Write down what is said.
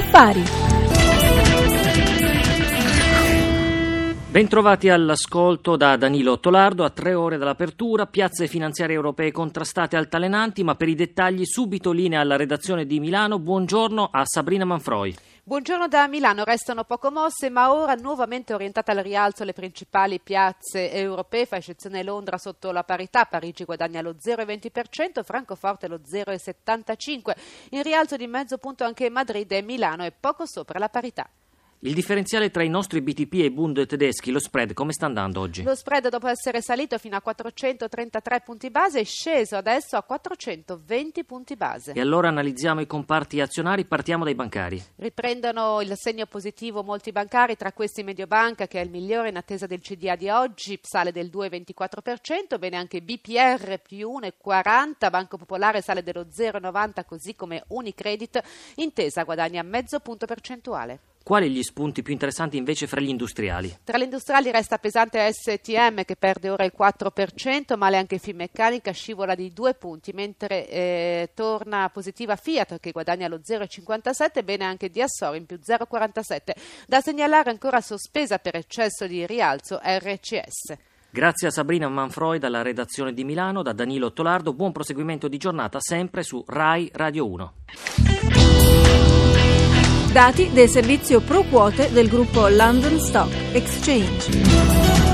Safari. Bentrovati all'ascolto da Danilo Ottolardo a tre ore dall'apertura, piazze finanziarie europee contrastate altalenanti, ma per i dettagli subito linea alla redazione di Milano. Buongiorno a Sabrina Manfroi. Buongiorno da Milano, restano poco mosse, ma ora nuovamente orientate al rialzo le principali piazze europee, fa eccezione Londra sotto la parità, Parigi guadagna lo 0,20%, Francoforte lo 0,75%, in rialzo di mezzo punto anche Madrid e Milano è poco sopra la parità. Il differenziale tra i nostri BTP e i Bund tedeschi, lo spread, come sta andando oggi? Lo spread dopo essere salito fino a 433 punti base è sceso adesso a 420 punti base. E allora analizziamo i comparti azionari, partiamo dai bancari. Riprendono il segno positivo molti bancari, tra questi Mediobanca che è il migliore in attesa del CDA di oggi, sale del 2,24%, bene anche BPR più 1,40%, Banco Popolare sale dello 0,90% così come Unicredit, Intesa guadagna mezzo punto percentuale. Quali gli spunti più interessanti invece fra gli industriali? Tra le industriali resta pesante STM che perde ora il 4%, male anche Finmeccanica scivola di due punti, mentre eh, torna positiva Fiat che guadagna lo 0,57, bene anche Diassor in più 0,47. Da segnalare ancora sospesa per eccesso di rialzo RCS. Grazie a Sabrina Manfroi dalla redazione di Milano, da Danilo Ottolardo, buon proseguimento di giornata sempre su RAI Radio 1. Dati del servizio pro quote del gruppo London Stock Exchange.